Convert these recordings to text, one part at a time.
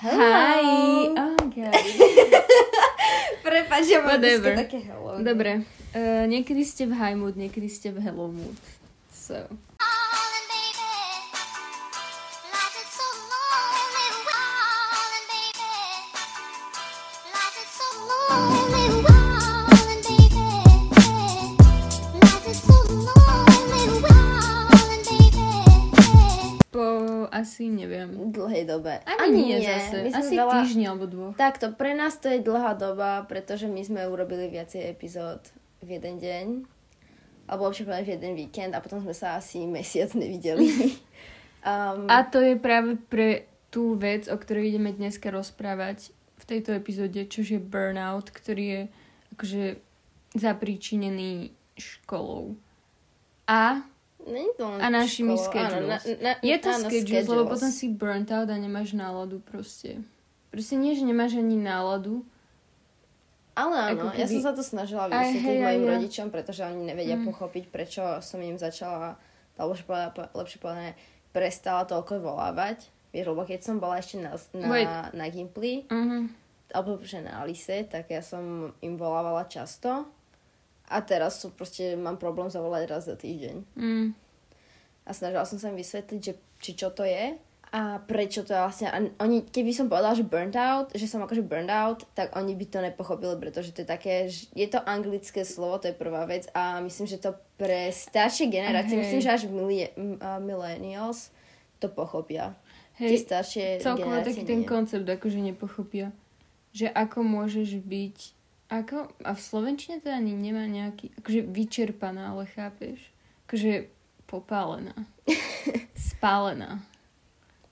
Hi! Oh god. Prepač, ja mám také hello. Dobre. Uh, niekedy ste v high mood, niekedy ste v hello mood. So. Asi, neviem. Dlhej dobe. Ani nie, zase. My Asi veľa... týždňa alebo dvoch. Takto, pre nás to je dlhá doba, pretože my sme urobili viacej epizód v jeden deň. Alebo lepšie povedať v jeden víkend a potom sme sa asi mesiac nevideli. um, A to je práve pre tú vec, o ktorej ideme dneska rozprávať v tejto epizóde, čož je burnout, ktorý je akože zapríčinený školou. A Není to len A našimi schedules. Áno, na, na, je to áno, schedules, lebo potom si burnt out a nemáš náladu proste. Proste nie, že nemáš ani náladu. Ale áno, ja keby- som sa to snažila vysvetliť mojim ja. rodičom, pretože oni nevedia Mm. pochopiť, prečo som im začala, alebo lepšie povedané, prestala toľko volávať. Vieš, lebo keď som bola ešte na, Wait. na, na Gimply, Uh-huh. alebo že na Alice, tak ja som im volávala často. A teraz som proste, mám problém zavolať raz za týždeň. Mm. A snažila som sa im vysvetliť, že či čo to je a prečo to je vlastne. A oni, keby som povedala, že burnt out, že som akože burned out, tak oni by to nepochopili, pretože to je také, je to anglické slovo, to je prvá vec a myslím, že to pre staršie generácie, Hej. myslím, že až milie, a millennials to pochopia. Tie Hej, staršie celkovo taký ten nie. koncept akože nepochopia. Že ako môžeš byť... Ako? A v Slovenčine to ani nemá nejaký... Akože vyčerpaná, ale chápeš? Akože popálená. Spálená.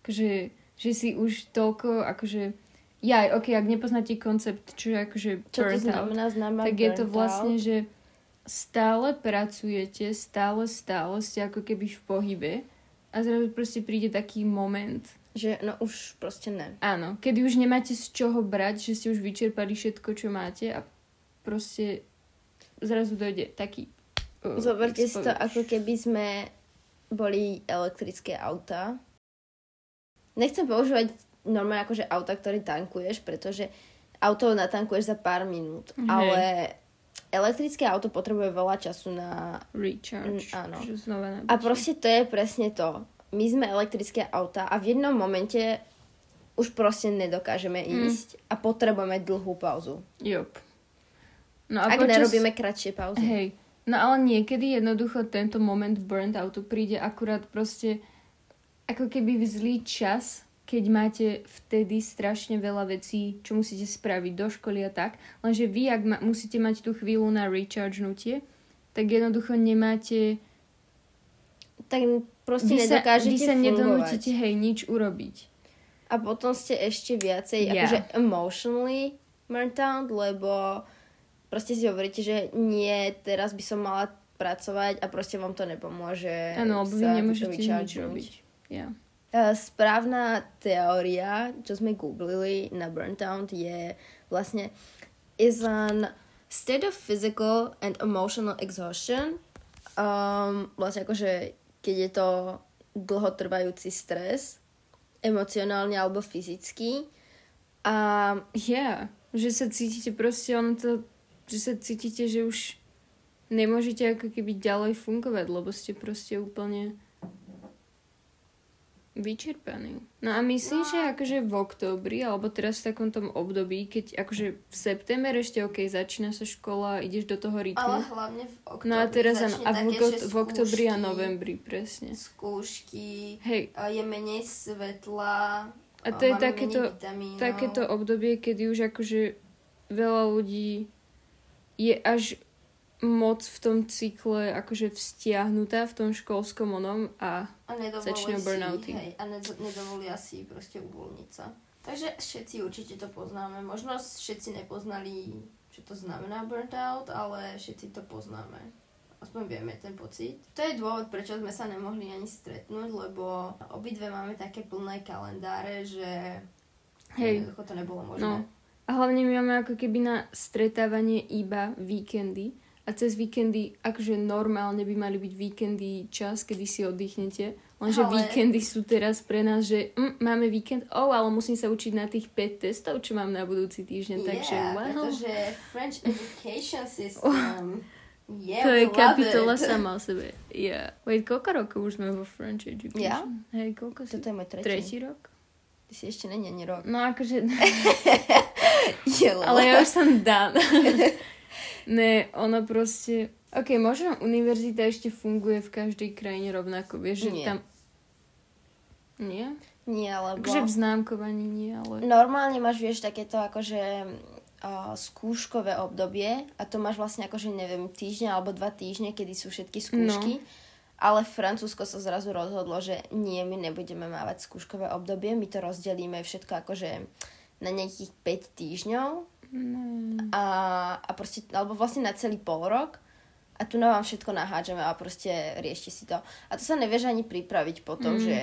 Akože, že si už toľko, akože... Ja, ok, ak nepoznáte koncept, čo je akože Čo to burnt out, znamená? Znamená tak je to vlastne, out? že stále pracujete, stále, stále ste ako keby v pohybe a zrazu proste príde taký moment, Že no už proste ne. áno, kedy už nemáte z čoho brať, že ste už vyčerpali všetko, čo máte a proste zrazu dojde taký uh, Zoberte si to, ako keby sme boli elektrické auta. Nechcem používať normálne akože auta, ktoré tankuješ, pretože auto natankuješ za pár minút, Hej. ale elektrické auto potrebuje veľa času na... recharge. Áno. A proste to je presne to. My sme elektrické auta a v jednom momente už proste nedokážeme Mm. ísť a potrebujeme dlhú pauzu. Jop. No Ak nerobíme kratšie pauzy. Hej. No ale niekedy jednoducho tento moment burnt outu príde akurát proste ako keby v zlý čas, keď máte vtedy strašne veľa vecí, čo musíte spraviť do školy a tak. Lenže vy, ak ma- musíte mať tú chvíľu na rechargenutie, tak jednoducho nemáte... Tak proste Vy sa, nedokážete vy sa fungovať. nedonútite, hej, nič urobiť. A potom ste ešte viacej Ja. akože emotionally burnt out, lebo proste si hovoríte, že nie, teraz by som mala pracovať a proste vám to nepomôže. Áno, lebo vy nemôžete nič robiť. E, Správna teória, čo sme googlili na burnt out je vlastne is an state of physical and emotional exhaustion. Um, vlastne akože keď je to dlhotrvajúci stres, emocionálne alebo fyzický. A Ja, že sa cítite proste, ono to, že sa cítite, že už nemôžete ako keby ďalej fungovať, lebo ste proste úplne vyčerpaní. No a myslím, že akože v októbri, alebo teraz v takom tom období, keď akože v september ešte ok, začína sa škola, ideš do toho rytmu. hlavne v oktobri No a teraz áno, a v, go- v oktobri a novembri, presne. Skúšky, Hej, je menej svetla, A to je takéto- takéto obdobie, kedy už akože veľa ľudí je až moc v tom cykle akože vztiahnutá v tom školskom onom a a si, burnouty. hej, a ne, nedovolia si proste uvoľniť sa. Takže všetci určite to poznáme. Možno všetci nepoznali, čo to znamená burnt out, ale všetci to poznáme. Aspoň vieme ten pocit. To je dôvod, prečo sme sa nemohli ani stretnúť, lebo obidve máme také plné kalendáre, že Hej. to nebolo no. možné. A hlavne my máme ako keby na stretávanie iba víkendy a cez víkendy akože normálne by mali byť víkendy čas, kedy si oddychnete, Lenže Ale- víkendy sú teraz pre nás, že mm, máme víkend, oh, ale musím sa učiť na tých 5 testov, čo mám na budúci týždeň, takže wow. pretože French education system, yeah, to je kapitola it. sama o sebe. Yeah. Wait, koľko rokov už sme vo French Education? Ja? Hej, koľko si? Toto je môj tretí. Tretí rok? Ty si ešte není ani rok. No akože, ale ja už som dan. Ne, ono proste... Ok, možno univerzita ešte funguje v každej krajine rovnako, vieš, že Nie. tam... Nie? Nie, lebo... Akože v známkovaní nie, ale... Normálne máš, vieš, takéto akože uh, skúškové obdobie a to máš vlastne akože, neviem, týždeň alebo dva týždne, kedy sú všetky skúšky. Ale Francúzsko sa zrazu rozhodlo, že nie, my nebudeme mávať skúškové obdobie, my to rozdelíme všetko akože na nejakých 5 týždňov A, a proste, alebo vlastne na celý pol rok a tu na vám všetko nahádžeme a proste riešte si to. A to sa nevieš ani pripraviť potom, mm. že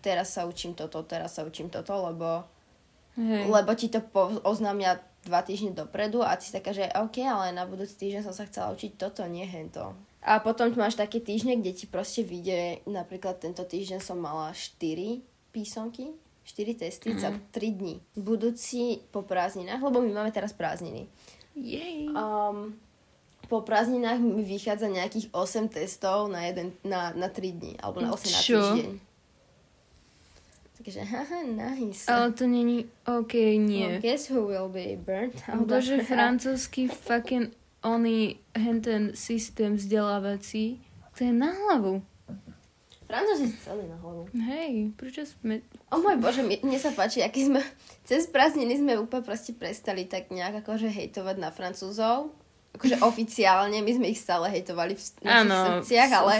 teraz sa učím toto, teraz sa učím toto, lebo Hej. lebo ti to po- oznámia dva týždne dopredu a ty si taká, že OK, ale na budúci týždeň som sa chcela učiť toto, nie hento. A potom tu máš také týždne, kde ti proste vyjde, napríklad tento týždeň som mala 4 písomky, 4 testy za 3 dní. Budúci po prázdninách, lebo my máme teraz prázdniny. Jej. Um, po prázdninách mi vychádza nejakých 8 testov na, jeden, na, na 3 dní, alebo na 8 na Čo? týždeň. Takže, haha, nice. Ale to není... OK, nie. Well, guess who will be burnt out? Bože, francúzsky fucking oný henten systém vzdelávací, to je na hlavu. Francúzi sú celý na hlavu. Hej, prečo sme... O môj bože, mne sa páči, aký sme... Cez prázdniny sme úplne proste prestali tak nejak akože hejtovať na Francúzov. Akože oficiálne, my sme ich stále hejtovali v našich Áno, srdciach, ale,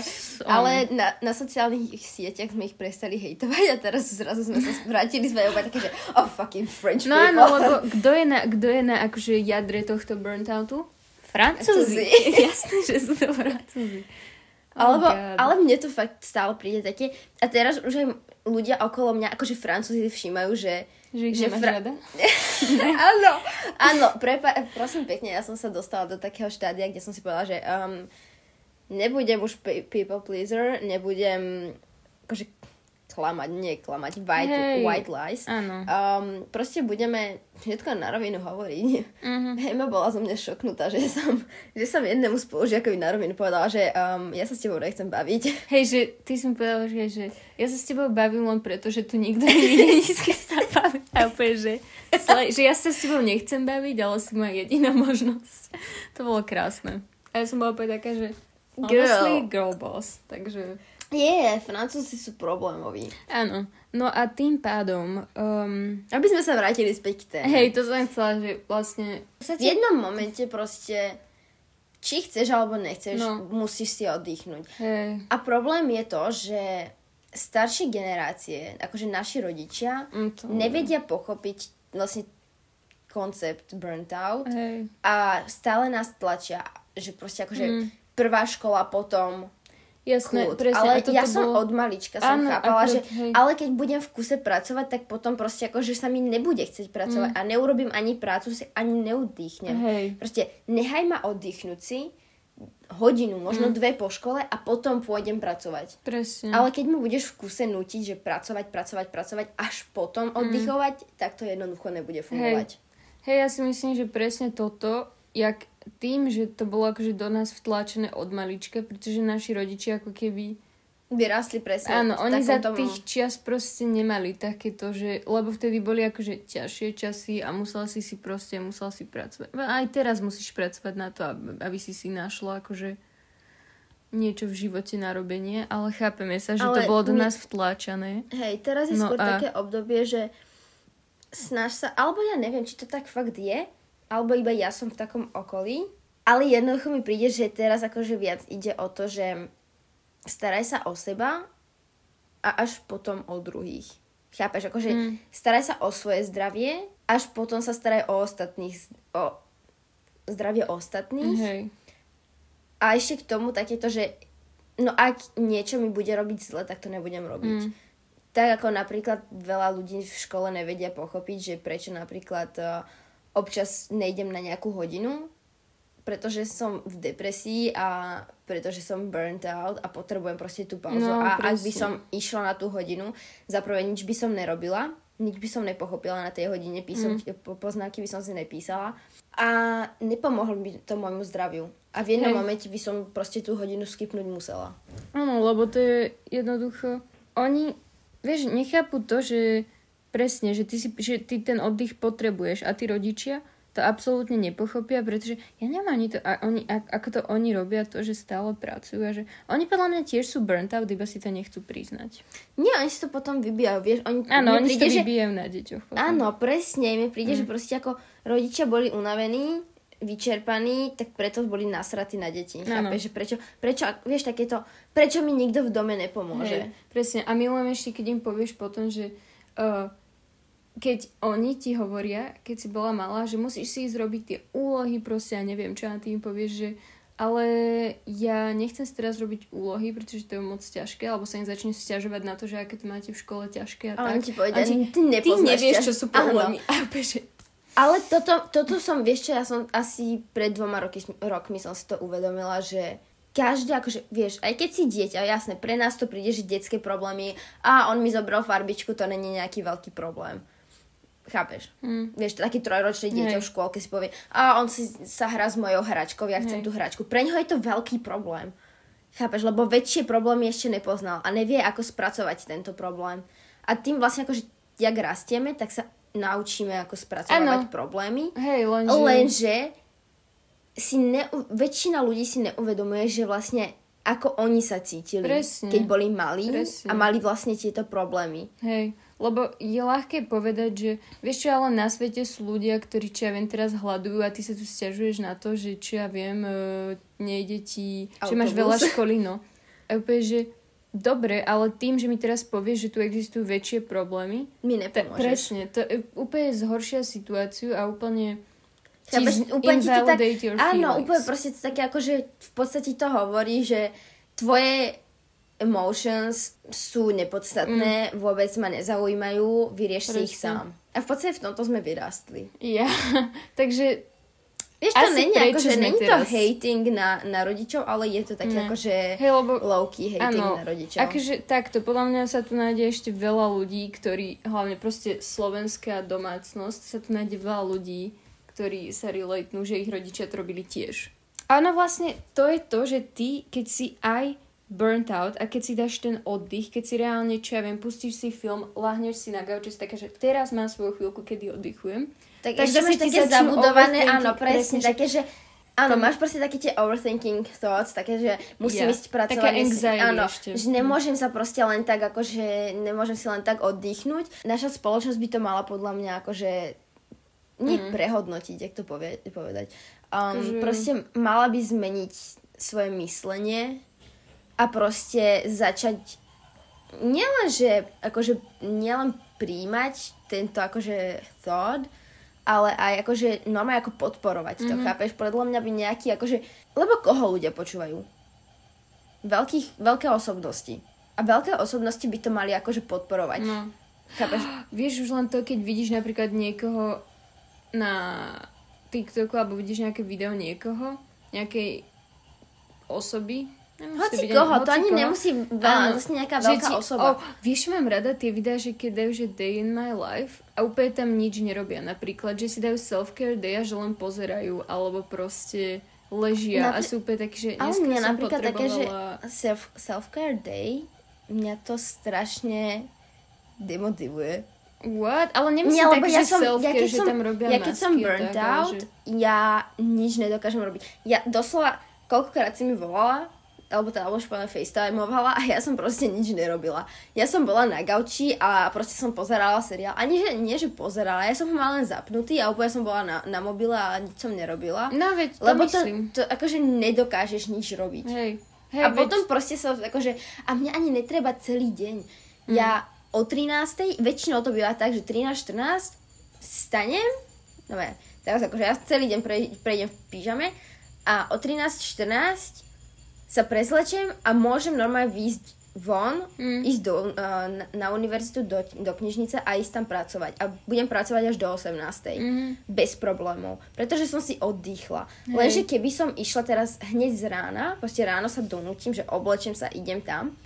ale na, na sociálnych sieťach sme ich prestali hejtovať a teraz zrazu sme sa vrátili, sme oba také, že oh fucking French No people. áno, lebo kto je na, kto je na akože jadre tohto burntoutu? Francúzi. Francúzi. Jasné, že sú to Francúzi. Oh Alebo, God. ale mne to fakt stále príde také... A teraz už aj ľudia okolo mňa, akože Francúzi všímajú, že... Že ich že Fra- rada? áno, áno, prepa- prosím pekne, ja som sa dostala do takého štádia, kde som si povedala, že um, nebudem už pe- people pleaser, nebudem akože klamať, nie klamať, white, Hej. white lies. Áno. Um, proste budeme všetko na rovinu hovoriť. Mhm. Hejma bola zo mňa šoknutá, že som, že som jednému spolužiakovi na rovinu povedala, že um, ja sa s tebou nechcem baviť. Hej, že ty si mi povedala, že, že ja sa s tebou bavím len preto, že tu nikto s kým sa baviť. A úplne, že, že ja sa s tebou nechcem baviť, ale si moja jediná možnosť. To bolo krásne. A ja som bola úplne taká, že honestly, girl boss. Takže Yeah, Francúzi sú problémoví. áno. No a tým pádom, um, Aby sme sa vrátili späť k téme. hej, to som chcela, že vlastne... V jednom momente proste, či chceš alebo nechceš, No. musíš si oddychnúť. Hej, A problém je to, že staršie generácie, akože naši rodičia, Mm, to- nevedia pochopiť vlastne koncept burnt out hej. a stále nás tlačia, že proste akože Mm. prvá škola potom Jasné, kľud. presne. ale ja som bolo... od malička som Áno, chápala, že akurát, hej. ale keď budem v kuse pracovať, tak potom proste akože sa mi nebude chcieť pracovať Mm. a neurobím ani prácu, si ani neudýchnem. Hej. Proste nechaj ma oddychnúť si hodinu, možno Mm. dve po škole a potom pôjdem pracovať. Presne. Ale keď mu budeš v kuse nutiť, že pracovať, pracovať, pracovať, až potom oddychovať, tak to jednoducho nebude fungovať. Hej, ja si myslím, že presne toto, jak tým, že to bolo akože do nás vtlačené od malička, pretože naši rodičia ako keby... Vyrástli presne Áno, oni za takom tom- tých čias proste nemali takéto, že... Lebo vtedy boli akože ťažšie časy a musela si si proste, musela si pracovať. Aj teraz musíš pracovať na to, aby, si si našla akože niečo v živote na robenie, ale chápeme sa, že to Ale bolo do nás vtláčané. Hej, teraz je No skôr a- také obdobie, že snaž sa, alebo ja neviem, či to tak fakt je, alebo iba ja som v takom okolí, ale jednoducho mi príde, že teraz akože viac ide o to, že staraj sa o seba a až potom o druhých. Chápeš? Akože Mm. staraj sa o svoje zdravie, až potom sa staraj o ostatných, o zdravie ostatných. Hej. A ešte k tomu takéto, že no ak niečo mi bude robiť zle, tak to nebudem robiť. Mm. Tak ako napríklad veľa ľudí v škole nevedia pochopiť, že prečo napríklad uh, občas nejdem na nejakú hodinu, pretože som v depresii a pretože som burnt out a potrebujem proste tú pauzu. No, a ak by presne. som išla na tú hodinu, za prvé nič by som nerobila, nič by som nepochopila na tej hodine, písom, Mm. po, poznámky by som si nepísala a nepomohlo by to môjmu zdraviu. A v jednom Hej. momente by som proste tú hodinu skipnúť musela. Áno, lebo to je jednoducho... Oni, vieš, nechápu to, že presne, že ty, si, že ty ten oddych potrebuješ a tí rodičia to absolútne nepochopia, pretože ja neviem ani to, a oni, a, ako to oni robia, to, že stále pracujú a že oni podľa mňa tiež sú burnt out, iba si to nechcú priznať. Nie, oni si to potom vybijajú, vieš, oni, Áno, oni si príde, to že vybijajú na deťoch. potom. Áno, presne. Mi príde, Mm. že proste ako rodičia boli unavení, vyčerpaní, tak preto boli nasratí na deti. Chápeš, že prečo, prečo, vieš, takéto, prečo mi nikto v dome nepomôže? Hej, presne. A milujem ešte, keď im povieš potom, že uh, keď oni ti hovoria, keď si bola malá, že musíš si ísť robiť tie úlohy, proste ja neviem čo, a ty im povieš, že ale ja nechcem si teraz robiť úlohy, pretože to je moc ťažké, alebo sa im začne stiažovať na to, že aké to máte v škole ťažké a, A tak. ti povedia, ti, ty nepoznáš nevieš, čo sú problémy. Ale toto, toto som, vieš čo, ja som asi pred dvoma roky, rokmi som si to uvedomila, že každý, akože, vieš, aj keď si dieťa, jasné, pre nás to príde, že detské problémy, a on mi zobral farbičku, to není nejaký veľký problém. Chápeš? Hm. Vieš, taký trojročný dieťa v škôlke si povie, a on si sa hrá s mojou hračkou, ja chcem Hej. tú hračku. Pre ňoho je to veľký problém. Chápeš? Lebo väčšie problémy ešte nepoznal a nevie, ako spracovať tento problém. A tým vlastne akože, jak rastieme, tak sa naučíme, ako spracovať Áno. problémy. hej, lenže... Lenže si ne, väčšina ľudí si neuvedomuje, že vlastne ako oni sa cítili, Presne. keď boli malí Presne. a mali vlastne tieto problémy. Hej, lebo je ľahké povedať, že vieš čo, ale na svete sú ľudia, ktorí, čo ja viem, teraz hľadujú a ty sa tu stiažuješ na to, že čo ja viem, e, nejde ti, že máš Autobus. veľa školy, no. A úplne, že dobre, ale tým, že mi teraz povieš, že tu existujú väčšie problémy, Mi nepomôžeš. presne, to e, úplne zhoršia situáciu a úplne Chápeš, ti úplne ti to tak, áno, úplne proste to také ako, že v podstate to hovorí, že tvoje emotions sú nepodstatné, vôbec ma nezaujímajú, vyrieš si ich Mm. Sám. A v podstate v tomto sme vyrástli. Ja, takže Vieš, to není prečo ako, že není to hating na, na rodičov, ale je to také Ne. ako, že hej, lebo low-key hating Áno, na rodičov. akože takto, podľa mňa sa tu nájde ešte veľa ľudí, ktorí, hlavne proste slovenská domácnosť, sa tu nájde veľa ľudí, ktorí sa relatenú, že ich rodičia to robili tiež. Áno, vlastne to je to, že ty, keď si aj burnt out a keď si dáš ten oddych, keď si reálne, čo ja viem, pustíš si film, lahneš si na gauče, taká, že teraz mám svoju chvíľku, kedy oddychujem. Tak Tak ešte máš také zabudované, áno, presne, presne, že- také, že Áno, máš proste také tie overthinking thoughts, také, že musím Ja. ísť pracovať. Taká anxiety áno, ešte. že nemôžem sa proste len tak, akože nemôžem si len tak oddychnúť. Naša spoločnosť by to mala podľa mňa akože nie Mhm. prehodnotiť, jak to povie, povedať. Um, Akože- Proste mala by zmeniť svoje myslenie a proste začať nielen, že akože nielen príjmať tento akože thought, ale aj akože normálne ako podporovať to, Mhm. chápeš? Podľa mňa by nejaký akože, lebo koho ľudia počúvajú? Veľkých, veľké osobnosti. A veľké osobnosti by to mali akože podporovať. No. Chápeš? Vieš už len to, keď vidíš napríklad niekoho na TikToku alebo vidíš nejaké video niekoho, nejakej osoby. Nemusí Hoci koho, to hoci ani koho. nemusí veľa, Áno, vlastne nejaká veľká ti- osoba. O, vieš, mám rada tie videá, že keď dajú, že day in my life a úplne tam nič nerobia. Napríklad, že si dajú self-care day a že len pozerajú, alebo proste ležia Napri- a sú úplne takí, že Ale dneska mňa som napríklad také, že self, self-care day, mňa to strašne demotivuje. What? Ale nemyslím Nie, tak, lebo že ja som, ja keď že som, tam robia ja keď som masky burnt tak, out, že... ja nič nedokážem robiť. Ja doslova, koľkokrát si mi volala, alebo teda, alebo špatne FaceTimeovala a ja som proste nič nerobila. Ja som bola na gauči a proste som pozerala seriál. Ani že, nie, že pozerala, ja som ho mala len zapnutý a úplne som bola na, na mobile a nič som nerobila. No veď, to Lebo to, myslím. to akože nedokážeš nič robiť. Hej. Hej, a veď- potom proste sa akože, a mne ani netreba celý deň. Ja o 13. väčšinou to býva tak, že 13.14 stanem, no teraz akože ja celý deň pre, prejdem v pyžame a o 13.14 sa prezlečem a môžem normálne výjsť von, Mm. ísť do, uh, na, na univerzitu do, do knižnice a ísť tam pracovať. A budem pracovať až do 18. Mhm. Bez problémov. Pretože som si oddychla. Hej. Lenže keby som išla teraz hneď z rána, proste ráno sa donútim, že oblečem sa, idem tam,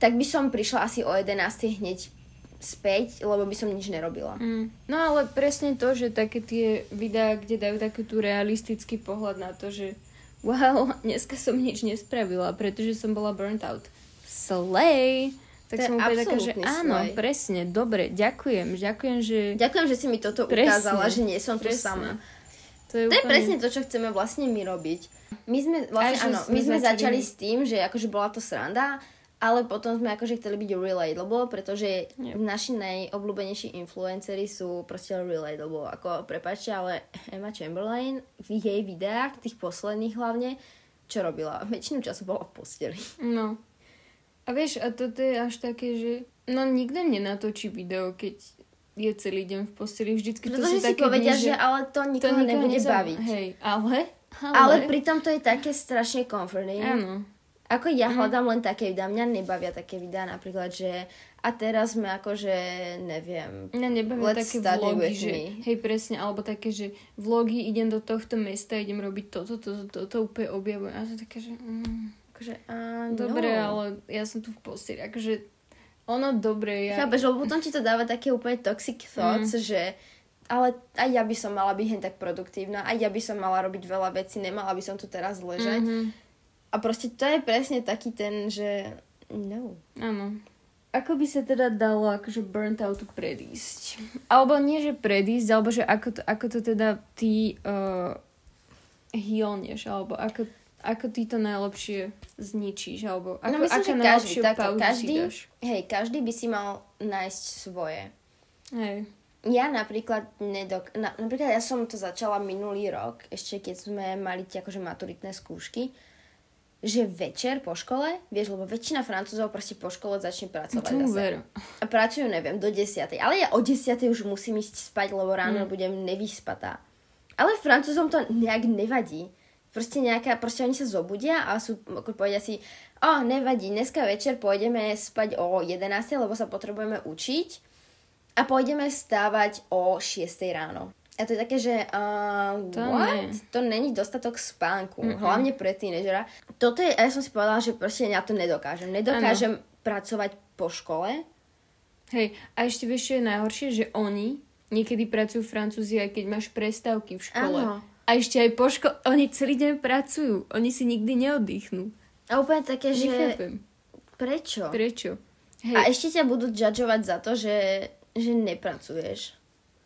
tak by som prišla asi o 11. hneď späť, lebo by som nič nerobila. Mm. No ale presne to, že také tie videá, kde dajú taký tu realistický pohľad na to, že wow, dneska som nič nespravila, pretože som bola burnt out. Slay! Tak To som úplne taká, že áno, slay. presne, dobre, ďakujem, ďakujem, že... Ďakujem, že si mi toto Presne. ukázala, že nie som tu Presne. sama. To je, To je presne to, čo chceme vlastne my robiť. My sme vlastne, áno, my sme začali začali s tým, že akože bola to sranda, ale potom sme akože chceli byť relatable, pretože Nie. naši najobľúbenejší influenceri sú proste relatable. Ako, prepáčte, ale Emma Chamberlain v jej videách, tých posledných hlavne, čo robila? Väčšinu času bola v posteli. No. A vieš, a toto je až také, že... No nikto nenatočí video, keď je celý deň v posteli. Vždycky to Pretože sú si také povedia, dni, že ale to to nikoho nebude nezau- baviť. Hej, ale... Ale, Ale pritom to je také strašne comforting. Áno. Ako Mhm. ja hľadám len také videá, mňa nebavia také videá, napríklad, že a teraz sme akože, neviem, Mňa nebavia Let's také vlogy, že... me. Hej, presne, alebo také, že vlogy, idem do tohto mesta, idem robiť toto, toto, toto, to úplne objavujem. A to také, že... Mm, akože, áno. dobre, ale ja som tu v posteli. Akože ono dobre, ja... Chápeš, lebo potom ti to dáva také úplne toxic thoughts, Mhm. že ale aj ja by som mala byť hen tak produktívna, aj ja by som mala robiť veľa vecí, nemala by som tu teraz ležať. Mhm. A proste to je presne taký ten, že no. Áno. Ako by sa teda dalo akože burnt outu predísť? Alebo nie, že predísť, alebo že ako to, ako to teda ty uh, healneš, alebo ako, ako ty to najlepšie zničíš, alebo ako, no myslím, že každý, si každý, hej, každý by si mal nájsť svoje. Hej. Ja napríklad nedok... Na, napríklad ja som to začala minulý rok, ešte keď sme mali tie akože maturitné skúšky, že večer po škole, vieš, lebo väčšina francúzov proste po škole začne pracovať Tomu. A pracujú, neviem, do 10. Ale ja o 10. už musím ísť spať, lebo ráno Mm. budem nevyspatá. Ale francúzom to nejak nevadí. Proste nejaká, proste oni sa zobudia a sú, ako povedia si, o, nevadí, dneska večer pôjdeme spať o 11. lebo sa potrebujeme učiť a pôjdeme stávať o 6. ráno. A to je také, že uh, To what? nie. To není dostatok spánku, Mm-mm. hlavne pre tínežera. Toto je, ja som si povedala, že proste ja to nedokážem. Nedokážem pracovať po škole, Hej, a ešte vieš, čo je najhoršie, že oni niekedy pracujú Francúzi, aj keď máš prestávky v škole. Áno. A ešte aj po škole, oni celý deň pracujú. Oni si nikdy neoddychnú. A úplne také, že Nechápem. prečo? Prečo? Hej, A ešte ťa budú judgeovať za to, že, že nepracuješ.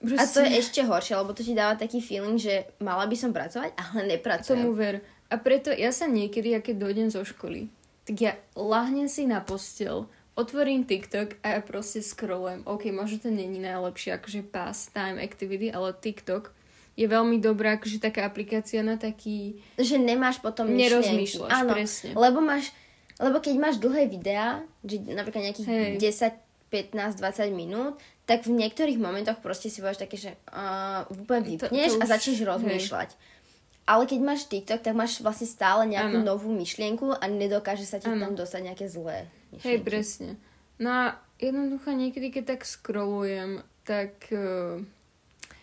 Proste, A to je ešte horšie, lebo to ti dáva taký feeling, že mala by som pracovať, ale nepracujem. Tomu ver. A preto ja sa niekedy, ja keď dojdem zo školy, tak ja lahnem si na postel, otvorím TikTok a ja proste scrollujem. OK, možno to není najlepšie akože pastime activity, ale TikTok je veľmi dobrá akože taká aplikácia na taký... Že nemáš potom Nerozmýšľaš, myšlienky. Áno, presne. lebo máš, lebo keď máš dlhé videá, že napríklad nejakých Hej. 10, 15, 20 minút, tak v niektorých momentoch proste si povieš také, že uh, úplne To- to vypneš a už- začneš hej. rozmýšľať. Ale keď máš TikTok, tak máš vlastne stále nejakú Áno. novú myšlienku a nedokáže sa ti Áno. tam dostať nejaké zlé myšlienky. Hej, presne. No a jednoducho niekedy, keď tak scrollujem, tak uh,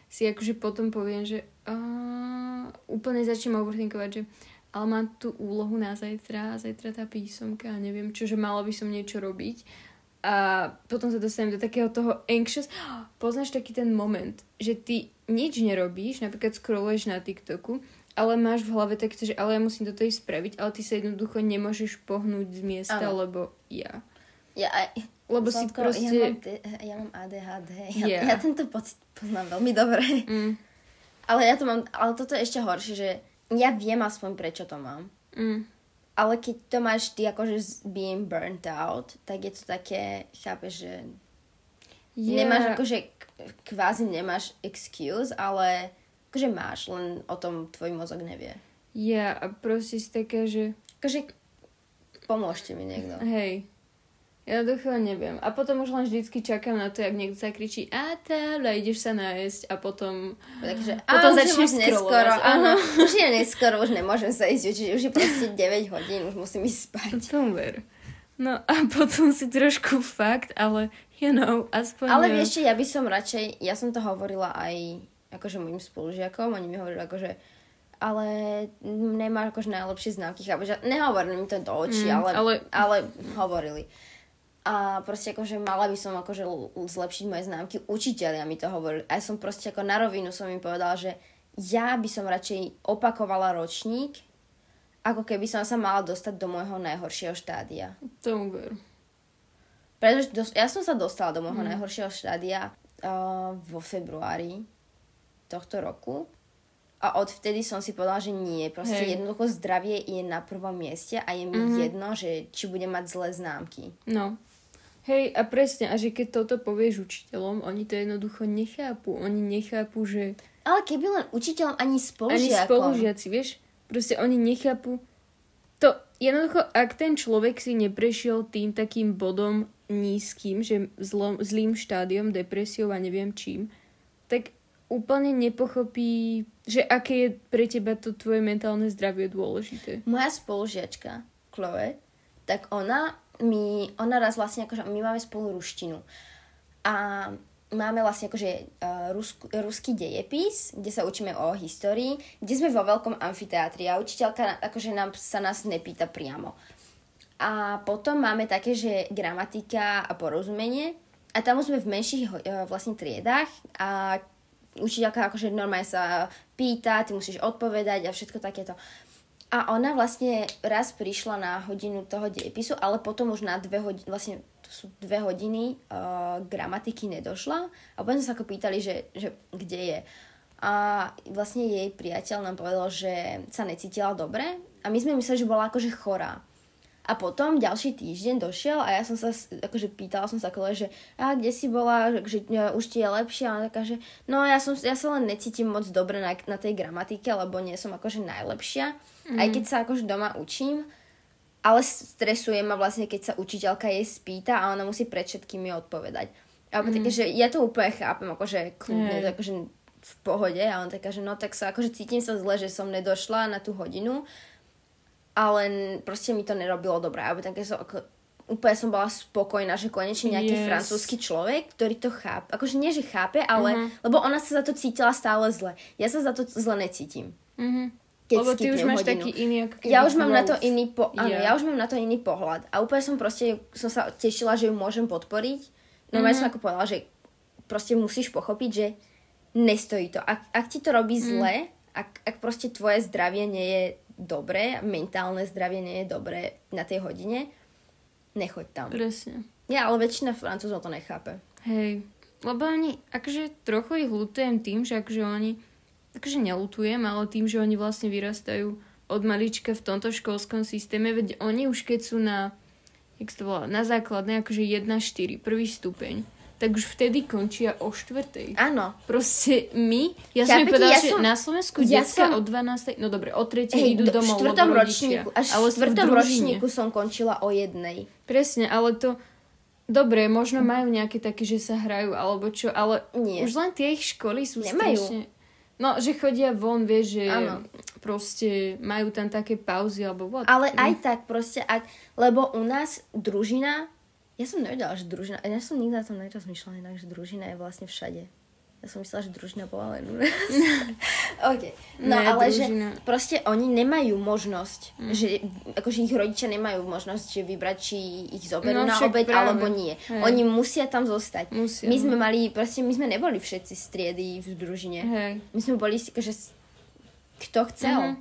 si akože potom poviem, že uh, úplne začnem overthinkovať, že ale mám tú úlohu na zajtra, a zajtra tá písomka a neviem čo, že mala by som niečo robiť. A potom sa dostanem do takého toho anxious. Poznáš taký ten moment, že ty nič nerobíš, napríklad scrolluješ na TikToku, ale máš v hlave takto, že ale ja musím toto ísť spraviť, ale ty sa jednoducho nemôžeš pohnúť z miesta, Áno. lebo ja. Ja, aj, Lebo si Zlatko, proste... Ja mám, ja mám ADHD. Ja, Yeah. ja tento pocit poznám veľmi dobre. Mm, Ale ja to mám, ale toto je ešte horšie, že ja viem aspoň prečo to mám. mm, Ale keď to máš ty akože being burnt out, tak je to také, chápeš, že yeah. nemáš akože, kvázi nemáš excuse, ale akože máš, len o tom tvoj mozog nevie. Ja a proste si taká, že Akože pomôžte mi niekto. hej, dochvíľa neviem. A potom už len vždycky čakám na to, jak niekto sa kričí a tábľa, ideš sa nájsť a potom... Takže, Potom začneš neskoro, áno. Už je neskoro, už nemôžem sa ísť, čiže už je proste 9 hodín, už musím ísť spať. Tom ver. No a potom si trošku fakt, ale you know, aspoň... Ale vieš, ja by som radšej, ja som to hovorila aj akože mojim spolužiakom, oni mi hovorili akože ale nemáš akože najlepšie známky, chápeš? Nehovorili mi to do očí, Mm, ale... ale- ale hovorili. A proste akože mala by som akože zlepšiť moje známky. Učiteľia mi to hovorili. A ja som proste ako na rovinu som im povedala, že ja by som radšej opakovala ročník, ako keby som sa mala dostať do môjho najhoršieho štádia. Tomu ver. Pretože dos- ja som sa dostala do môjho mm. najhoršieho štádia uh, vo februári tohto roku. A odvtedy som si povedala, že nie. Proste Hej. jednoducho zdravie je na prvom mieste a je mi Mhm. mm-hmm. jedno, že či budem mať zlé známky. No. Hej, a presne, a že keď toto povieš učiteľom, oni to jednoducho nechápu. Oni nechápu, že... Ale keby len učiteľom ani Ani spolužiakom. spolužiaci, vieš? Proste oni nechápu... To jednoducho, ak ten človek si neprešiel tým takým bodom nízkym, že zlom, zlým štádiom, depresiou a neviem čím, tak úplne nepochopí, že aké je pre teba to tvoje mentálne zdravie dôležité. Moja spolužiačka, Chloe, tak ona mi, ona raz vlastne akože, my máme spolu ruštinu. A máme vlastne akože uh, rusku, ruský dejepis, kde sa učíme o histórii, kde sme vo veľkom amfiteátri a učiteľka akože nám, sa nás nepýta priamo. A potom máme také, že gramatika a porozumenie. A tam sme v menších e, vlastne triedách a učiteľka akože normálne sa pýta, ty musíš odpovedať a všetko takéto. A ona vlastne raz prišla na hodinu toho dejepisu, ale potom už na dve hodiny, vlastne to sú dve hodiny uh, gramatiky nedošla. A potom sa ako pýtali, že, že kde je. A vlastne jej priateľ nám povedal, že sa necítila dobre a my sme mysleli, že bola akože chorá. A potom ďalší týždeň došiel a ja som sa, akože pýtala som sa kole, že a kde si bola, že, že e, už ti je lepšie a ona taká, že no ja, som, ja sa len necítim moc dobre na, na tej gramatike, lebo nie som akože najlepšia, mm. aj keď sa akože doma učím, ale stresuje ma vlastne, keď sa učiteľka jej spýta a ona musí pred všetkými odpovedať. Alebo mm. také, že ja to úplne chápem, akože kľudne, Hej. akože v pohode a on taká, že no tak sa akože cítim sa zle, že som nedošla na tú hodinu, ale proste mi to nerobilo dobré. Alebo také som, ako, úplne som bola spokojná, že konečne nejaký Yes. francúzsky človek, ktorý to chápe. Akože nie, že chápe, ale... Uh-huh. Lebo ona sa za to cítila stále zle. Ja sa za to zle necítim. Mhm. Keď Lebo ty už máš hodinu. taký iný ako Ja už mám na to iný po... Áno, Yeah. ja už mám na to iný pohľad. A úplne som proste, som sa tešila, že ju môžem podporiť. Normálne Mhm. som ako povedala, že proste musíš pochopiť, že nestojí to. Ak, ak ti to robí Mhm. zle, ak, ak proste tvoje zdravie nie je dobré, mentálne zdravie nie je dobré na tej hodine, nechoď tam. Presne. Ja, ale väčšina francúzov to nechápe. Hej. Lebo oni, akože trochu ich ľutujem tým, že akože oni, akože nelutujem, ale tým, že oni vlastne vyrastajú od malička v tomto školskom systéme, veď oni už keď sú na, jak to volá, na základnej, akože 1-4, prvý stupeň, tak už vtedy končia o štvrtej. Áno. Proste my, ja som mi Chápete, povedala, ja že som- na Slovensku ja som- o 12. No dobre, o 3. Hej, idú do- domov, v štvrtom ročníku, až Ale v štvrtom ročníku som končila o jednej. Presne, ale to... Dobre, možno majú nejaké také, že sa hrajú, alebo čo, ale Nie. už len tie ich školy sú Nemajú. strašne... No, že chodia von, vieš, že Áno. proste majú tam také pauzy, alebo what. Ale aj tak proste, ak, lebo u nás družina, ja som nevedela, že družina, ja som nikdy na tom nerozmýšľala inak, že družina je vlastne všade. Ja som myslela, že družina bola len u nás. OK. No Ne, ale družina- že proste oni nemajú možnosť, mm. že akože ich rodičia nemajú možnosť, že vybrať, či ich zoberú No, na obeď práve. alebo nie. Hej. Oni musia tam zostať. Musia, my no. sme mali, proste my sme neboli všetci striedy v družine. Hej. My sme boli si, akože kto chcel. Mhm.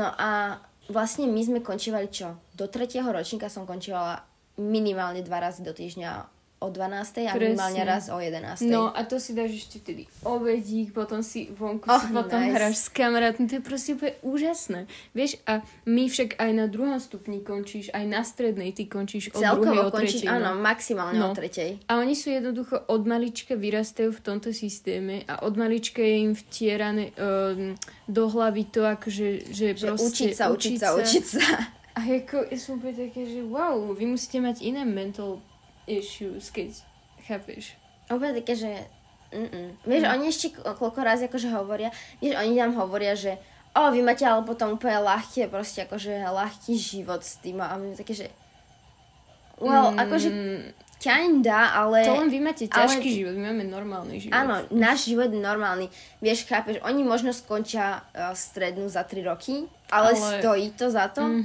No a vlastne my sme končívali čo? Do tretieho ročníka som končívala minimálne dva razy do týždňa o 12. a Presne. minimálne raz o 11. No a to si dáš ešte tedy obedík, potom si vonku Oh, si potom nice. hráš s kamarátmi, to je proste úplne úžasné. Vieš, a my však aj na druhom stupni končíš, aj na strednej ty končíš od druhej, Celkovo o končí, tretej. áno, no. maximálne No. o tretej. A oni sú jednoducho od malička vyrastajú v tomto systéme a od malička je im vtierané um, do hlavy to, akože, že, Že proste učiť sa, učiť sa, učiť sa. A ako, ja som úplne také, že wow, vy musíte mať iné mental issues, keď chápeš. Úplne také, že... Mm-mm. Vieš, Mm. oni ešte ko- koľko raz akože hovoria, vieš, oni nám hovoria, že o, vy máte ale potom úplne ľahké, proste akože ľahký život s tým a my také, že Well, akože kinda, ale... To len vy máte ale- ťažký život, my máme normálny život. Áno, náš život je normálny. Vieš, chápeš, oni možno skončia uh, strednú za 3 roky, ale, Ale- stojí to za to? Mm.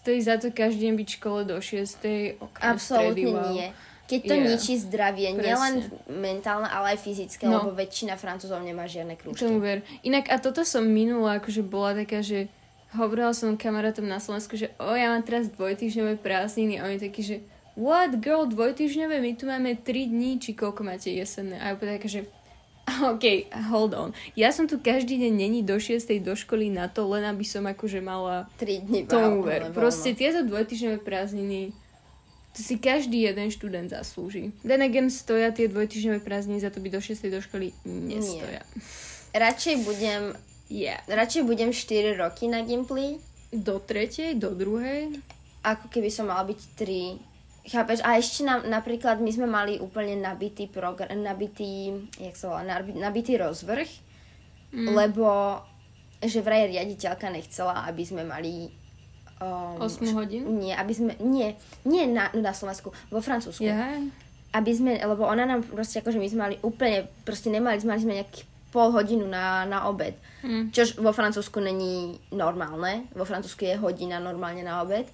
Stojí za to každý deň byť v škole do 6. okrem Absolútne stredy, wow. nie. Keď to Je. ničí zdravie, Presne. nielen mentálne, ale aj fyzické, No. lebo väčšina francúzov nemá žiadne krúžky. Tomu ver. Inak a toto som minula, akože bola taká, že hovorila som kamarátom na Slovensku, že o, ja mám teraz dvojtýždňové prázdniny a oni takí, že what girl, dvojtýždňové, my tu máme 3 dní, či koľko máte jesenné. A ja taká, že OK, hold on. Ja som tu každý deň není do 6. do školy na to, len aby som akože mala 3 dní tomu ver. Proste tieto dvojtýždňové prázdniny to si každý jeden študent zaslúži. Then again stoja tie dvojtýždňové prázdniny za to byť do 6. do školy nestoja. Radšej budem, Yeah. radšej budem 4 roky na Gimply, Do tretej, do druhej. ako keby som mala byť 3. Chápeš? A ešte na, napríklad my sme mali úplne nabitý program, nabitý, jak sa volá, nabi- nabitý rozvrh, mm. lebo že vraj riaditeľka nechcela, aby sme mali um, 8 hodín? Nie, aby sme, nie, nie na, na Slovensku, vo Francúzsku. Ja. Aby sme, lebo ona nám proste akože my sme mali úplne, proste nemali, mali sme nejaký pol hodinu na, na obed. Mm. Čož vo Francúzsku není normálne. Vo Francúzsku je hodina normálne na obed.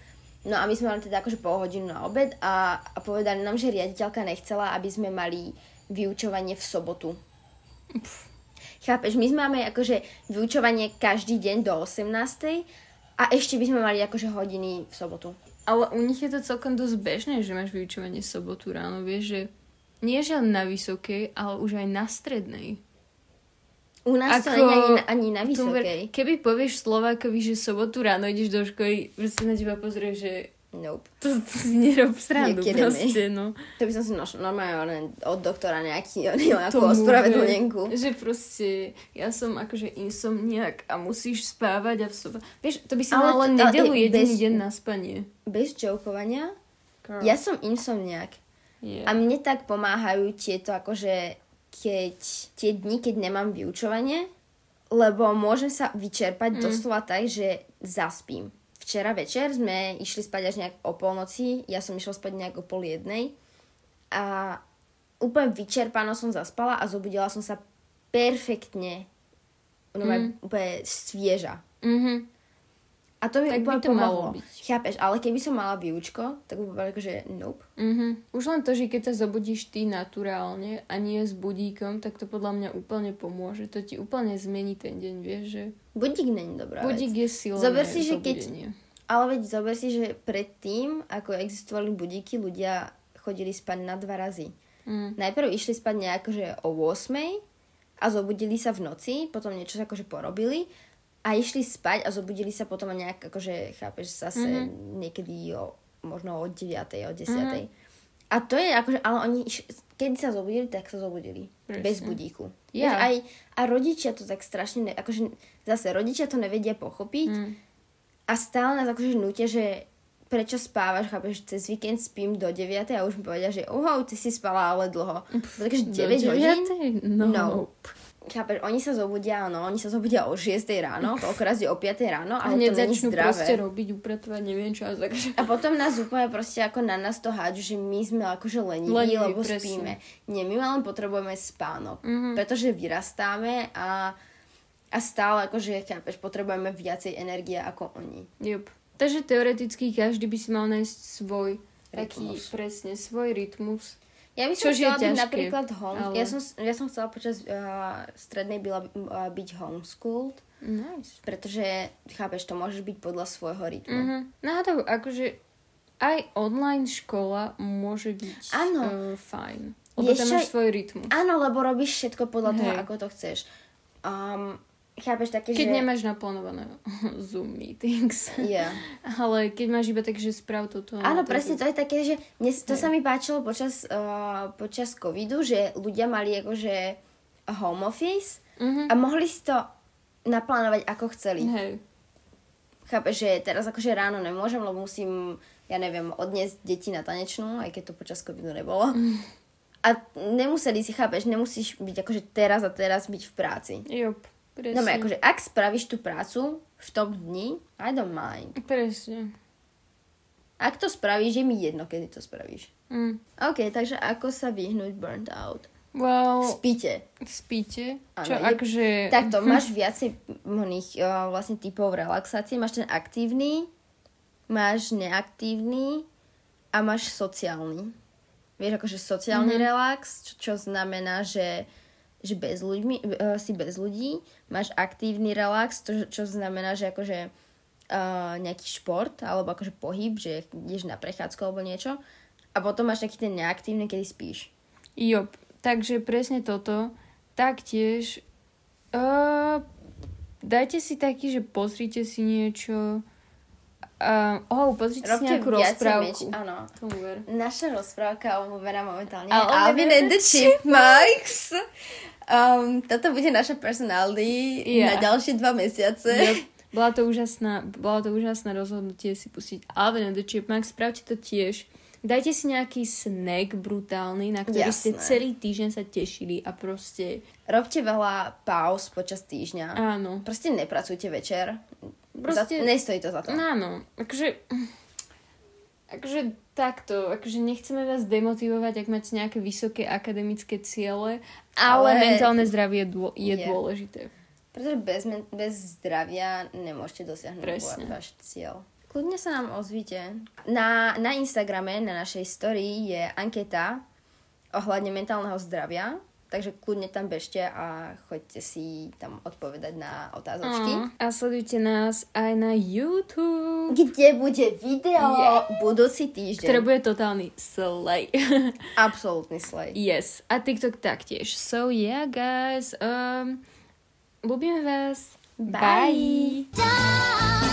No a my sme mali teda akože pol hodinu na obed a, a povedali nám, že riaditeľka nechcela, aby sme mali vyučovanie v sobotu. Chápeš, my sme máme akože vyučovanie každý deň do 18. A ešte by sme mali akože hodiny v sobotu. Ale u nich je to celkom dosť bežné, že máš vyučovanie sobotu ráno. Vieš, že nie len na vysokej, ale už aj na strednej. U nás to Ako- nie je ani, na- vysokej. Keby povieš Slovákovi, že sobotu ráno ideš do školy, proste na teba pozrie, že Nope. to, to si nerob srandu proste, no. To by som si našla normálne od doktora nejaký, nejakú ospravedlnenku. Že, proste, ja som akože insomniak a musíš spávať a v soba. Vieš, to by si Ale mal to- len nedelu bez- deň na spanie. Bez jokovania, Girl. ja som insomniak. Yeah. A mne tak pomáhajú tieto akože keď tie dni, keď nemám vyučovanie, lebo môžem sa vyčerpať mm. doslova tak, že zaspím. Včera večer sme išli spať až nejak o polnoci, ja som išla spať nejak o pol jednej a úplne vyčerpano som zaspala a zobudila som sa perfektne no, mm. úplne svieža. Mhm. A to mi Tak by to malo pomohlo. byť. Chápeš, ale keby som mala výučko, tak by bolo akože nope. Mhm. Už len to, že keď sa zobudíš ty naturálne a nie s budíkom, tak to podľa mňa úplne pomôže. To ti úplne zmení ten deň, vieš, že Budík není dobrá budík vec. je silné Zober si, že keď-. Ale veď zober si, že predtým, ako existovali budíky, ľudia chodili spať na dva razy. Mm. Najprv išli spať nejako, že o 8 a zobudili sa v noci, potom niečo akože porobili a išli spať a zobudili sa potom nejak, akože chápeš, zase Mhm. mm-hmm. niekedy o, možno o 9, o 10. Mm-hmm. A to je akože, ale oni, keď sa zobudili, tak sa zobudili. Presne. Bez budíku. Ja. Vieš, aj, a rodičia to tak strašne, ne, akože zase rodičia to nevedia pochopiť Mm. a stále nás akože nutia, že prečo spávaš, chápeš, cez víkend spím do 9 a už mi povedia, že uhou, ty si spala ale dlho. Takže 9 Do hodín? No. Nope. Chápeš, oni sa zobudia, no, oni sa zobudia o 6 ráno, koľkoraz je o 5 ráno, A ale to není začnú proste zdravé. robiť, upratovať, neviem čo. a Takže... A potom nás úplne proste ako na nás to hádžu, že my sme akože leniví, Leniví, lebo presne. spíme. Nie, my len potrebujeme spánok, Mhm. pretože vyrastáme a, a stále akože, chápeš, potrebujeme viacej energie ako oni. Jup. Takže teoreticky každý by si mal nájsť svoj taký, Rytmus. presne, svoj rytmus. Ja by som Čož chcela byť ťažké, napríklad home. ale- Ja, som, ja som chcela počas uh, strednej byla, uh, byť homeschooled, Nice. pretože, chápeš, to môžeš byť podľa svojho rytmu. Mhm. Náhodou, akože aj online škola môže byť Áno. Uh, fajn. Lebo Vieš tam máš svoj rytmus. Áno, lebo robíš všetko podľa toho, Hej. ako to chceš. Um, chápeš také, Keď že... nemáš naplánované Zoom meetings. Yeah. Ale keď máš iba tak, že sprav toto. Áno, presne, to je také, že mne, to sa mi páčilo počas, uh, počas covidu, že ľudia mali akože home office Mhm. a mohli si to naplánovať ako chceli. Hej. Chápeš, že teraz akože ráno nemôžem, lebo musím, ja neviem, odniesť deti na tanečnú, aj keď to počas covidu nebolo. A nemuseli si, chápeš, nemusíš byť akože teraz a teraz byť v práci. Jop, presne. No, akože ak spravíš tú prácu v tom dni, I don't mind. Presne. Ak to spravíš, je mi jedno, kedy to spravíš. Mm. OK, takže ako sa vyhnúť burnt out? Well, Spíte. spíte? Áno, Čo, je- akože... Takto, máš viacej oných uh, vlastne typov relaxácie. Máš ten aktívny, máš neaktívny a máš sociálny. Vieš, akože sociálny mm-hmm. relax, čo, čo znamená, že, že bez ľuďmi, uh, si bez ľudí. Máš aktívny relax, to, čo znamená, že akože uh, nejaký šport, alebo akože pohyb, že ideš na prechádzku alebo niečo. A potom máš taký ten neaktívny, kedy spíš. Jop, takže presne toto. Taktiež uh, dajte si taký, že pozrite si niečo. Uh, oh, pozrite si Robte nejakú viacej rozprávku. meč- áno. Tomu ver. Naša rozprávka obľúbená momentálne and and the Chipmunks. Um, toto bude naša personality Yeah. na ďalšie dva mesiace. Yep. Bola to úžasná, bola to úžasné rozhodnutie si pustiť Alvin and the Chipmunks. Spravte to tiež. Dajte si nejaký snack brutálny, na ktorý ste Jasné. celý týždeň sa tešili a proste, Robte veľa pauz počas týždňa. áno. Proste nepracujte večer. Proste- Za, nestojí to za to. Áno, akože... Akože takto, akože nechceme vás demotivovať, ak máte nejaké vysoké akademické ciele, ale, Ale- mentálne zdravie je, dô, je Je. dôležité. Pretože bez, bez zdravia nemôžete dosiahnuť Presne. váš cieľ. Kľudne sa nám ozvite. Na, na Instagrame, na našej story je anketa ohľadne mentálneho zdravia, takže kľudne tam bežte a choďte si tam odpovedať na otázočky. A sledujte nás aj na YouTube, Kde bude video Yeah. budúci týždeň. ktoré bude totálny slay. Absolútny slej. yes, a TikTok taktiež. So yeah, guys, um, ľubíme vás. Bye. Darling,